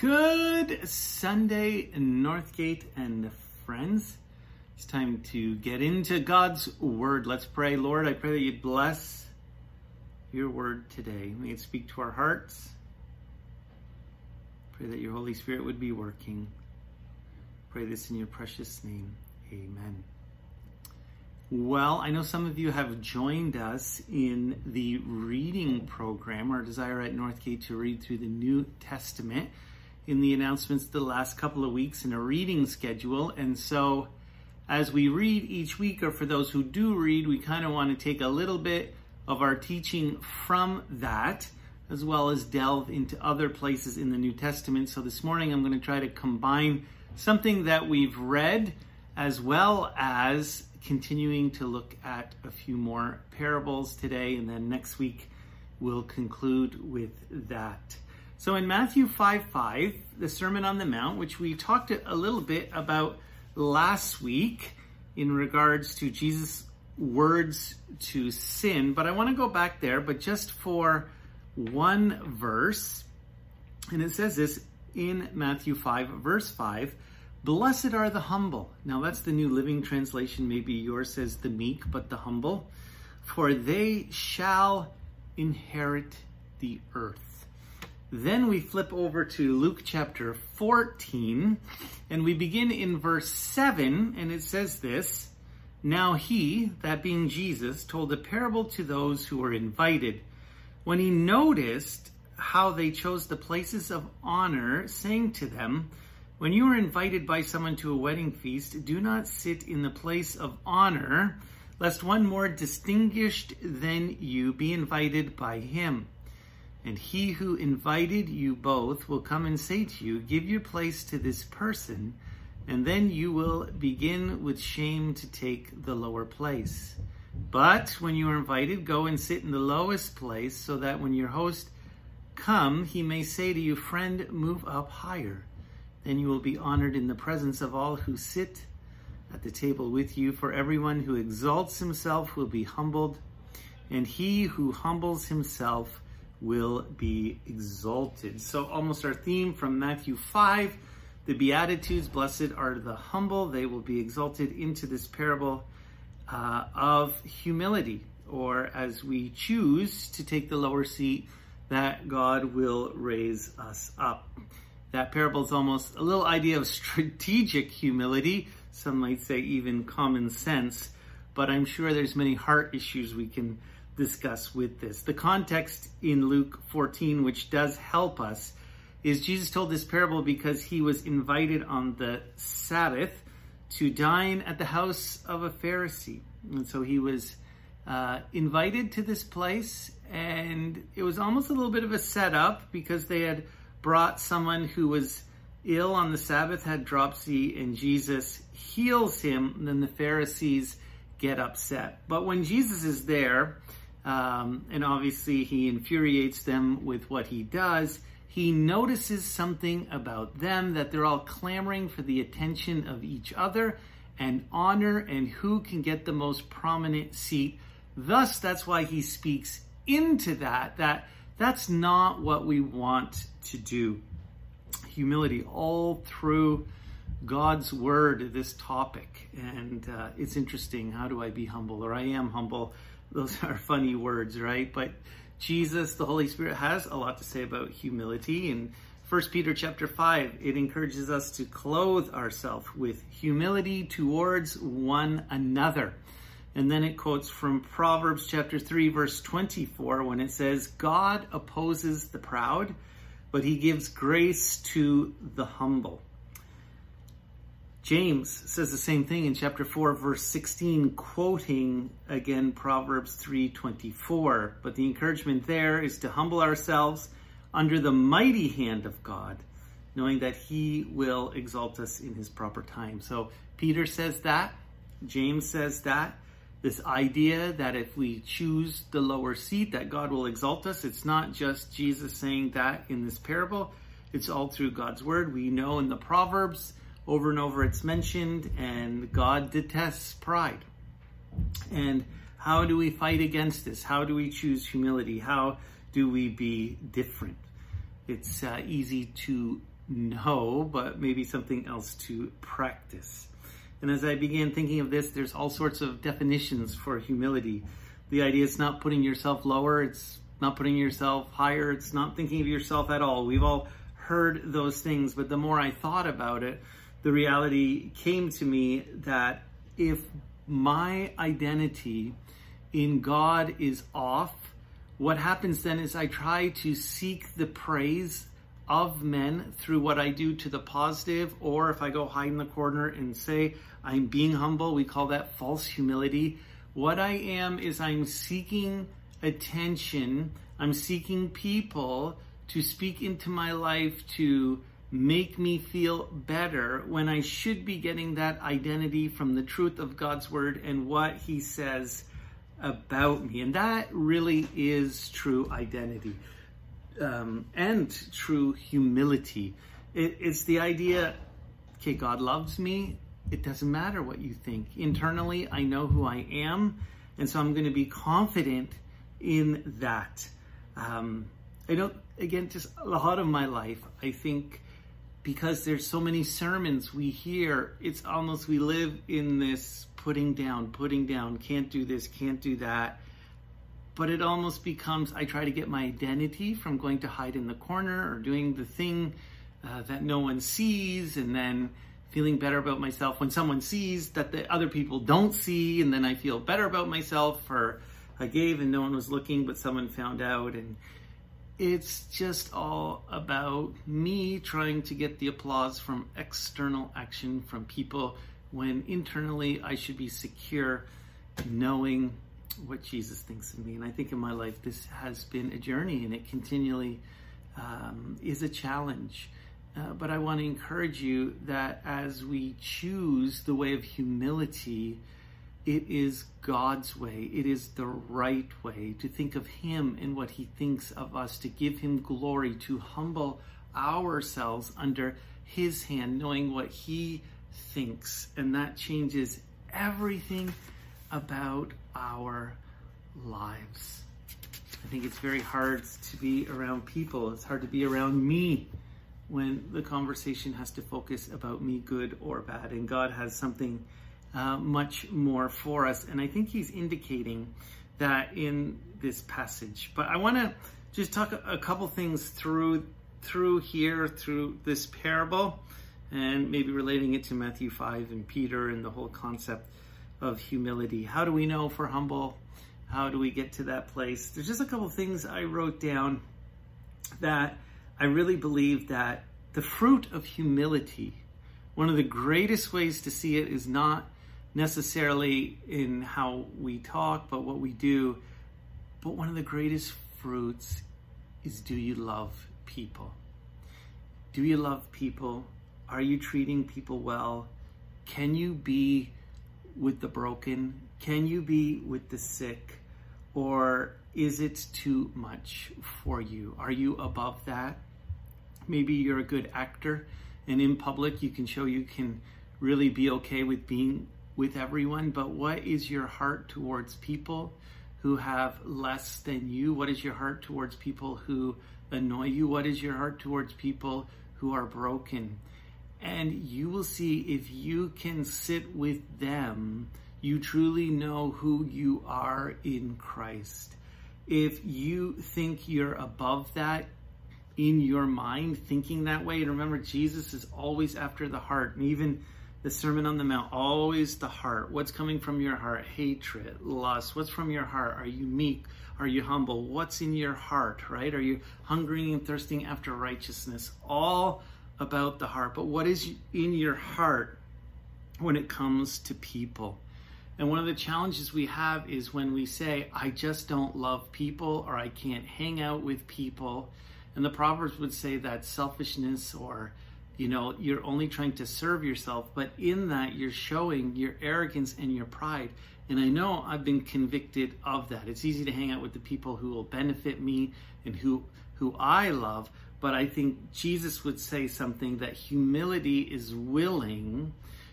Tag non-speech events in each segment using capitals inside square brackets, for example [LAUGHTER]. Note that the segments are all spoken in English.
Good Sunday, Northgate and friends. It's time to get into God's Word. Let's pray. Lord, I pray that you bless your Word today. May it speak to our hearts. Pray that your Holy Spirit would be working. Pray this in your precious name. Amen. Well, I know some of you have joined us in the reading program, our desire at Northgate to read through the New Testament in the announcements the last couple of weeks in a reading schedule. And so as we read each week, or for those who do read, we kind of want to take a little bit of our teaching from that, as well as delve into other places in the New Testament. So this morning I'm going to try to combine something that we've read as well as continuing to look at a few more parables today. And then next week we'll conclude with that. So in Matthew 5 5, the Sermon on the Mount, which we talked a little bit about last week in regards to Jesus' words to sin, but I want to go back there, but just for one verse. And it says this in Matthew 5, verse 5 Blessed are the humble. Now that's the New Living Translation. Maybe yours says the meek, but the humble. For they shall inherit the earth. Then we flip over to Luke chapter 14, and we begin in verse 7, and it says this Now he, that being Jesus, told a parable to those who were invited. When he noticed how they chose the places of honor, saying to them, When you are invited by someone to a wedding feast, do not sit in the place of honor, lest one more distinguished than you be invited by him. And he who invited you both will come and say to you, Give your place to this person, and then you will begin with shame to take the lower place. But when you are invited, go and sit in the lowest place, so that when your host come, he may say to you, Friend, move up higher. Then you will be honored in the presence of all who sit at the table with you. For everyone who exalts himself will be humbled, and he who humbles himself will be exalted. So, almost our theme from Matthew 5 the Beatitudes, blessed are the humble, they will be exalted into this parable uh, of humility, or as we choose to take the lower seat, that God will raise us up. That parable is almost a little idea of strategic humility, some might say even common sense, but I'm sure there's many heart issues we can discuss with this. The context in Luke 14, which does help us, is Jesus told this parable because he was invited on the Sabbath to dine at the house of a Pharisee. And so he was uh, invited to this place, and it was almost a little bit of a setup because they had brought someone who was ill on the Sabbath, had dropsy, and Jesus heals him. Then the Pharisees get upset. But when Jesus is there, um, and obviously he infuriates them with what he does. He notices something about them that they're all clamoring for the attention of each other and honor and who can get the most prominent seat. Thus, that's why he speaks into that, that that's not what we want to do. Humility all through God's word, this topic. And uh, it's interesting. How do I be humble? Or I am humble those [LAUGHS] are funny words, right? But Jesus, the Holy Spirit, has a lot to say about humility. In 1 Peter chapter 5, it encourages us to clothe ourselves with humility towards one another. And then it quotes from Proverbs chapter 3, verse 24, when it says, God opposes the proud, but he gives grace to the humble. James says the same thing in chapter 4 verse 16 quoting again Proverbs 3:24 but the encouragement there is to humble ourselves under the mighty hand of God knowing that he will exalt us in his proper time. So Peter says that, James says that, this idea that if we choose the lower seat that God will exalt us. It's not just Jesus saying that in this parable. It's all through God's word. We know in the Proverbs over and over it's mentioned, and God detests pride. And how do we fight against this? How do we choose humility? How do we be different? It's uh, easy to know, but maybe something else to practice. And as I began thinking of this, there's all sorts of definitions for humility. The idea is not putting yourself lower, it's not putting yourself higher, it's not thinking of yourself at all. We've all heard those things, but the more I thought about it, the reality came to me that if my identity in God is off, what happens then is I try to seek the praise of men through what I do to the positive, or if I go hide in the corner and say I'm being humble, we call that false humility. What I am is I'm seeking attention, I'm seeking people to speak into my life to make me feel better when I should be getting that identity from the truth of God's word and what he says about me. And that really is true identity um, and true humility. It, it's the idea, okay, God loves me. It doesn't matter what you think. Internally, I know who I am, and so I'm going to be confident in that. Um, I don't, again, just a lot of my life, I think because there's so many sermons we hear, it's almost we live in this putting down, putting down, can't do this, can't do that. But it almost becomes I try to get my identity from going to hide in the corner or doing the thing uh, that no one sees and then feeling better about myself when someone sees that the other people don't see and then I feel better about myself or I gave and no one was looking but someone found out and it's just all about me trying to get the applause from external action from people when internally I should be secure knowing what Jesus thinks of me. And I think in my life, this has been a journey and it continually um, is a challenge. Uh, but I want to encourage you that as we choose the way of humility, it is God's way. It is the right way to think of Him and what He thinks of us, to give Him glory, to humble ourselves under His hand, knowing what He thinks. And that changes everything about our lives. I think it's very hard to be around people. It's hard to be around me when the conversation has to focus about me, good or bad. And God has something uh, much more for us. And I think He's indicating that in this passage. But I want to just talk a, a couple things through through here, through this parable, and maybe relating it to Matthew 5 and Peter and the whole concept of humility. How do we know if we're humble? How do we get to that place? There's just a couple things I wrote down that I really believe that the fruit of humility, one of the greatest ways to see it is not necessarily in how we talk, but what we do. But one of the greatest fruits is do you love people? Do you love people? Are you treating people well? Can you be with the broken? Can you be with the sick? Or is it too much for you? Are you above that? Maybe you're a good actor and in public you can show you can really be okay with being with everyone, but what is your heart towards people who have less than you? What is your heart towards people who annoy you? What is your heart towards people who are broken? And you will see if you can sit with them, you truly know who you are in Christ. If you think you're above that in your mind, thinking that way, and remember, Jesus is always after the heart, and even the Sermon on the Mount, always the heart. What's coming from your heart? Hatred, lust. What's from your heart? Are you meek? Are you humble? What's in your heart, right? Are you hungering and thirsting after righteousness? All about the heart, but what is in your heart when it comes to people? And one of the challenges we have is when we say, I just don't love people or I can't hang out with people. And the Proverbs would say that selfishness or, you know, you're only trying to serve yourself. But in that, you're showing your arrogance and your pride. And I know I've been convicted of that. It's easy to hang out with the people who will benefit me and who, who I love. But I think Jesus would say something that humility is willing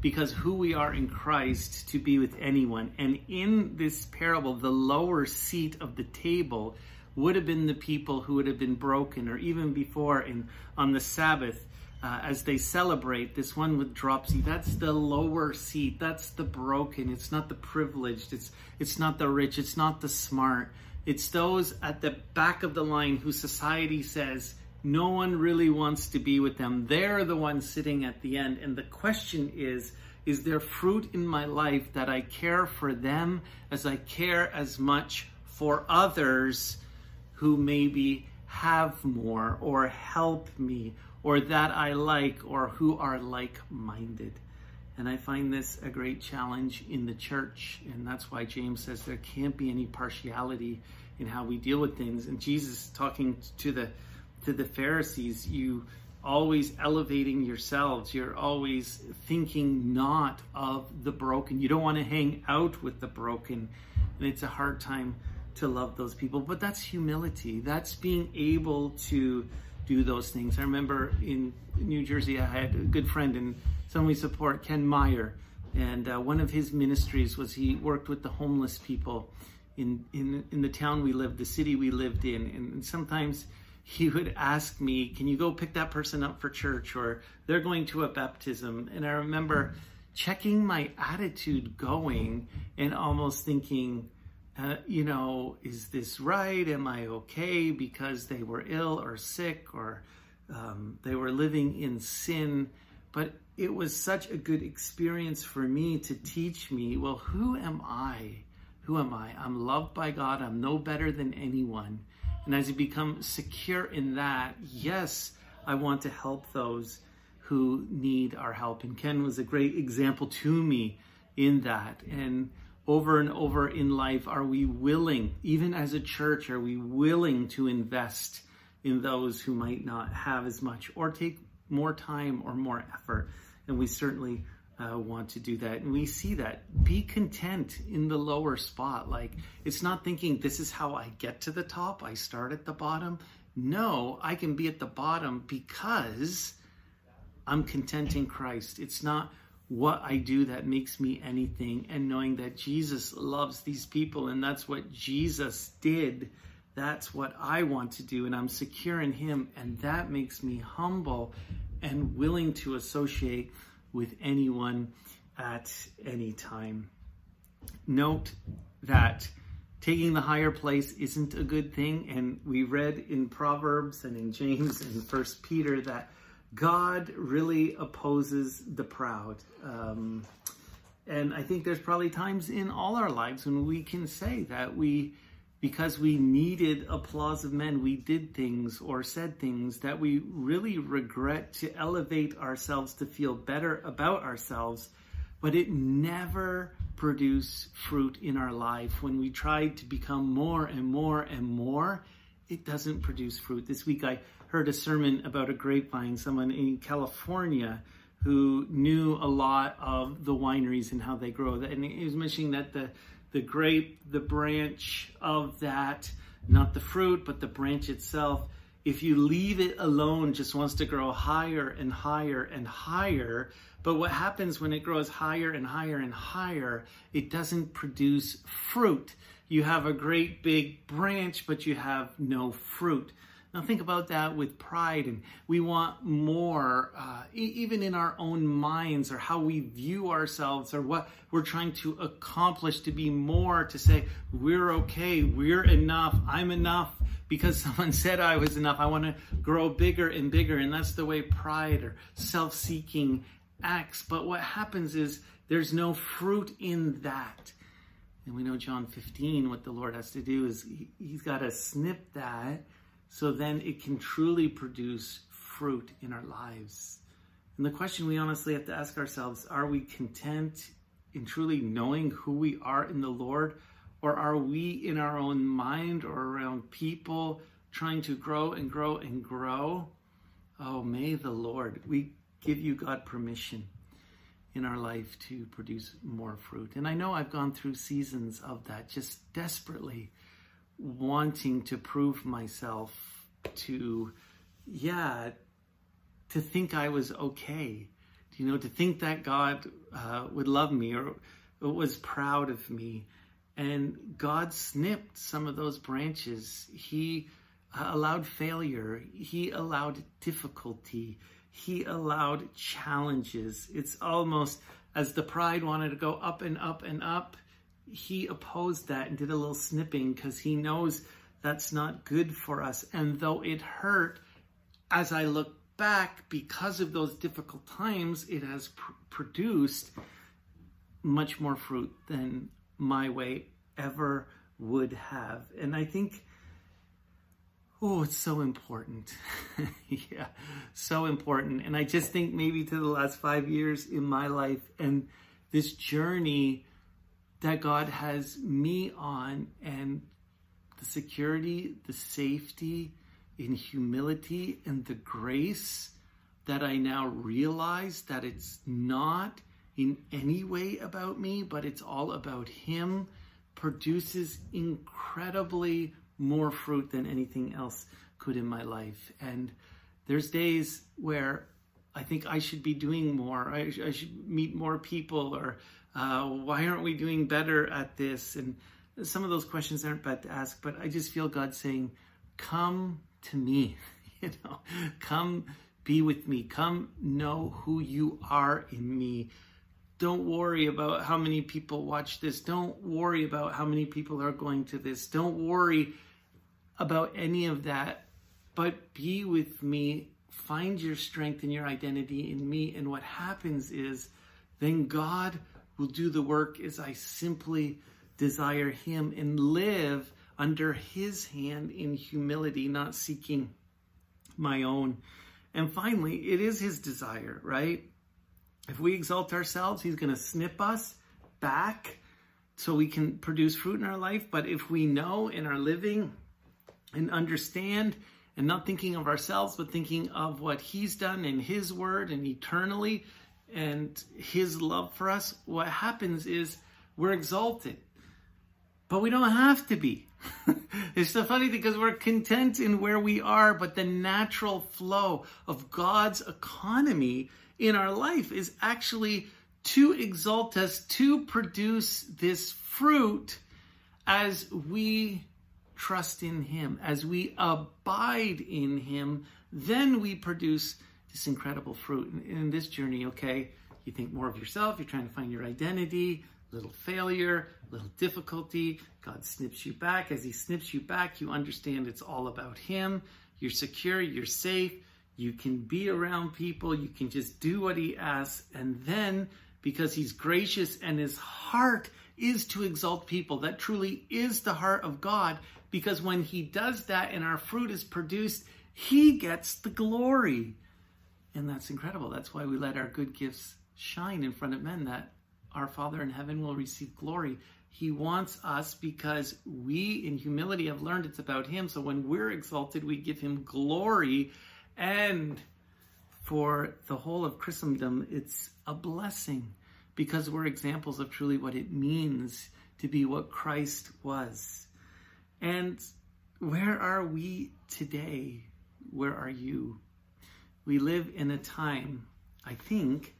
because who we are in Christ to be with anyone. And in this parable, the lower seat of the table would have been the people who would have been broken, or even before in on the Sabbath, uh, as they celebrate this one with dropsy that's the lower seat that's the broken it's not the privileged it's it's not the rich it's not the smart. It's those at the back of the line who society says no one really wants to be with them. They're the ones sitting at the end. And the question is is there fruit in my life that I care for them as I care as much for others who maybe have more or help me or that I like or who are like minded. And I find this a great challenge in the church. And that's why James says there can't be any partiality in how we deal with things. And Jesus talking to the to the Pharisees, you always elevating yourselves. You're always thinking not of the broken. You don't want to hang out with the broken. And it's a hard time to love those people. But that's humility. That's being able to do those things. I remember in New Jersey, I had a good friend and someone we support, Ken Meyer. And uh, one of his ministries was he worked with the homeless people in, in, in the town we lived, the city we lived in. And sometimes he would ask me, Can you go pick that person up for church? Or they're going to a baptism. And I remember checking my attitude going and almost thinking, uh, you know, is this right? Am I okay because they were ill or sick or um, they were living in sin? But it was such a good experience for me to teach me, well, who am I? Who am I? I'm loved by God. I'm no better than anyone. And as you become secure in that, yes, I want to help those who need our help. And Ken was a great example to me in that. And over and over in life, are we willing, even as a church, are we willing to invest in those who might not have as much or take more time or more effort? And we certainly uh, want to do that. And we see that. Be content in the lower spot. Like, it's not thinking this is how I get to the top, I start at the bottom. No, I can be at the bottom because I'm content in Christ. It's not what I do that makes me anything and knowing that Jesus loves these people and that's what Jesus did. That's what I want to do and I'm secure in him and that makes me humble and willing to associate with anyone at any time. Note that taking the higher place isn't a good thing and we read in Proverbs and in James and First Peter that God really opposes the proud. Um, and I think there's probably times in all our lives when we can say that we, because we needed applause of men, we did things or said things that we really regret to elevate ourselves to feel better about ourselves, but it never produced fruit in our life. When we tried to become more and more and more, it doesn't produce fruit. This week I heard a sermon about a grapevine, someone in California who knew a lot of the wineries and how they grow. And he was mentioning that the, the grape, the branch of that, not the fruit, but the branch itself, if you leave it alone, just wants to grow higher and higher and higher. But what happens when it grows higher and higher and higher, it doesn't produce fruit. You have a great big branch, but you have no fruit. Now think about that with pride, and we want more, uh, e- even in our own minds, or how we view ourselves, or what we're trying to accomplish to be more, to say we're okay, we're enough, I'm enough because [LAUGHS] someone said I was enough. I want to grow bigger and bigger, and that's the way pride or self-seeking acts. But what happens is there's no fruit in that. And we know John 15, what the Lord has to do is he, he's got to snip that so then it can truly produce fruit in our lives. And the question we honestly have to ask ourselves are we content in truly knowing who we are in the Lord? Or are we in our own mind or around people trying to grow and grow and grow? Oh, may the Lord, we give you, God, permission in our life to produce more fruit. And I know I've gone through seasons of that, just desperately wanting to prove myself to, yeah, to think I was okay, you know, to think that God uh, would love me or was proud of me. And God snipped some of those branches. He uh, allowed failure. He allowed difficulty. He allowed challenges. It's almost as the pride wanted to go up and up and up. He opposed that and did a little snipping because he knows that's not good for us. And though it hurt, as I look back, because of those difficult times, it has pr- produced much more fruit than my way ever would have. And I think, oh, it's so important. [LAUGHS] yeah, so important. And I just think maybe to the last five years in my life and this journey that God has me on and the security, the safety, in humility and the grace that I now realize that it's not in any way about me, but it's all about Him, produces incredibly more fruit than anything else could in my life. And there's days where I think I should be doing more. I, I should meet more people, or uh, why aren't we doing better at this? And some of those questions aren't bad to ask, but I just feel God saying, Come to me, [LAUGHS] you know, come be with me, come know who you are in me. Don't worry about how many people watch this. Don't worry about how many people are going to this. Don't worry about any of that, but be with me. Find your strength and your identity in me. And what happens is then God will do the work as I simply desire Him and live under His hand in humility, not seeking my own. And finally, it is His desire, right? If we exalt ourselves, He's going to snip us back so we can produce fruit in our life. But if we know in our living and understand and not thinking of ourselves, but thinking of what He's done in His word and eternally and His love for us, what happens is we're exalted. But we don't have to be. [LAUGHS] it's so funny because we're content in where we are, but the natural flow of God's economy in our life is actually to exalt us, to produce this fruit as we trust in Him, as we abide in Him, then we produce this incredible fruit. In, in this journey, okay, you think more of yourself, you're trying to find your identity, little failure, little difficulty. God snips you back. As He snips you back, you understand it's all about Him. You're secure, you're safe, you can be around people, you can just do what He asks. And then, because He's gracious and His heart is to exalt people, that truly is the heart of God. Because when He does that and our fruit is produced, He gets the glory. And that's incredible. That's why we let our good gifts shine in front of men that our Father in heaven will receive glory. He wants us because we, in humility, have learned it's about Him. So when we're exalted, we give Him glory. And for the whole of Christendom, it's a blessing because we're examples of truly what it means to be what Christ was. And where are we today? Where are you? We live in a time, I think,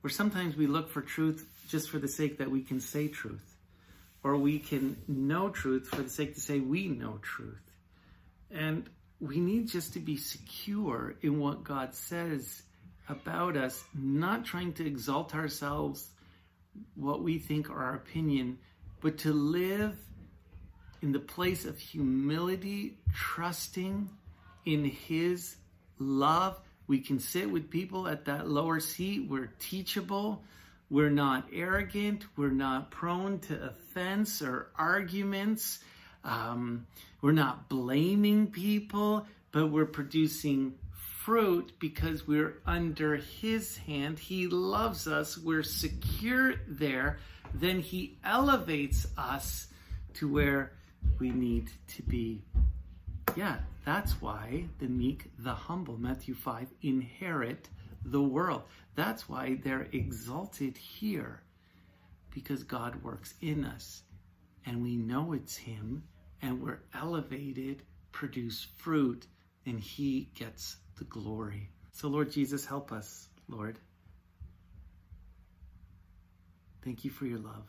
where sometimes we look for truth just for the sake that we can say truth, or we can know truth for the sake to say we know truth. And we need just to be secure in what God says about us, not trying to exalt ourselves, what we think or our opinion, but to live in the place of humility, trusting in His love we can sit with people at that lower seat. We're teachable. We're not arrogant. We're not prone to offense or arguments. Um, we're not blaming people, but we're producing fruit because we're under His hand. He loves us. We're secure there. Then He elevates us to where we need to be. Yeah, that's why the meek, the humble, Matthew 5, inherit the world. That's why they're exalted here, because God works in us and we know it's Him and we're elevated, produce fruit, and He gets the glory. So, Lord Jesus, help us, Lord. Thank you for your love.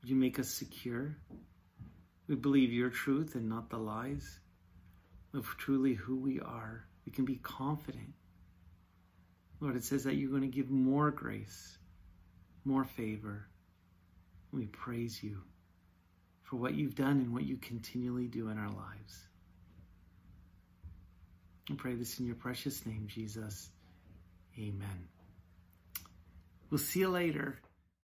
Would you make us secure? We believe your truth and not the lies. of truly who we are. We can be confident. Lord, it says that you're going to give more grace, more favor. We praise you for what you've done and what you continually do in our lives. I pray this in your precious name, Jesus. Amen. We'll see you later.